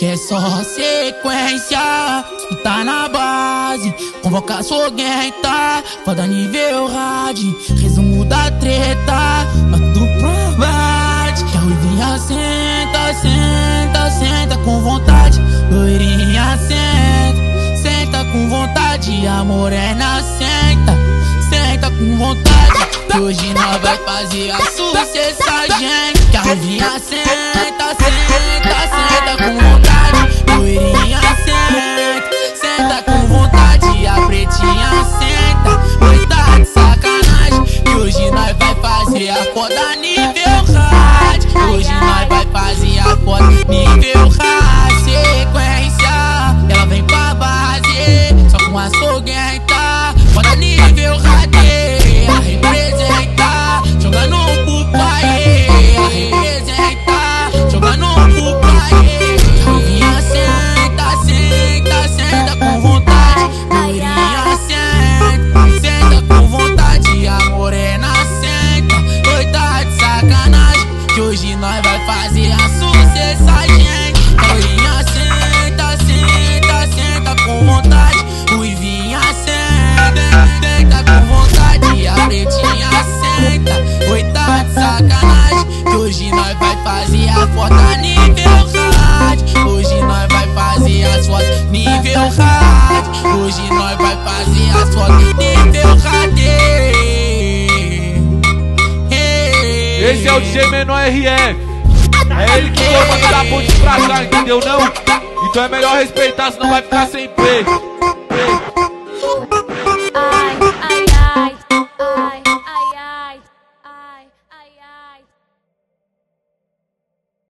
que é só sequência. Tá na base, convoca sorguenta, foda nível hard, resumo da treta, tudo pra bate. Que a ruivinha senta, senta, senta com vontade, loirinha senta, senta com vontade, a morena senta, senta com vontade. Que hoje nós vai fazer a sucessa, gente. Que a ruivinha senta, senta, fazer a foda nível hard. Hoje nós vai fazer a foda nível Que hoje nós vai fazer a sucessa, gente. Loirinha senta, senta, senta com vontade. Ruivinha senta, senta com vontade. A pretinha senta, oi tá de sacanagem. Que hoje nós vai fazer a foda nível hard. Hoje nós vai fazer as fotos nível hard. Hoje nós vai fazer as fotos nível hard. Esse é o DJ Menor RF. É ele que comanda da ponte pra cá, entendeu não? Então é melhor respeitar, senão vai ficar sem play.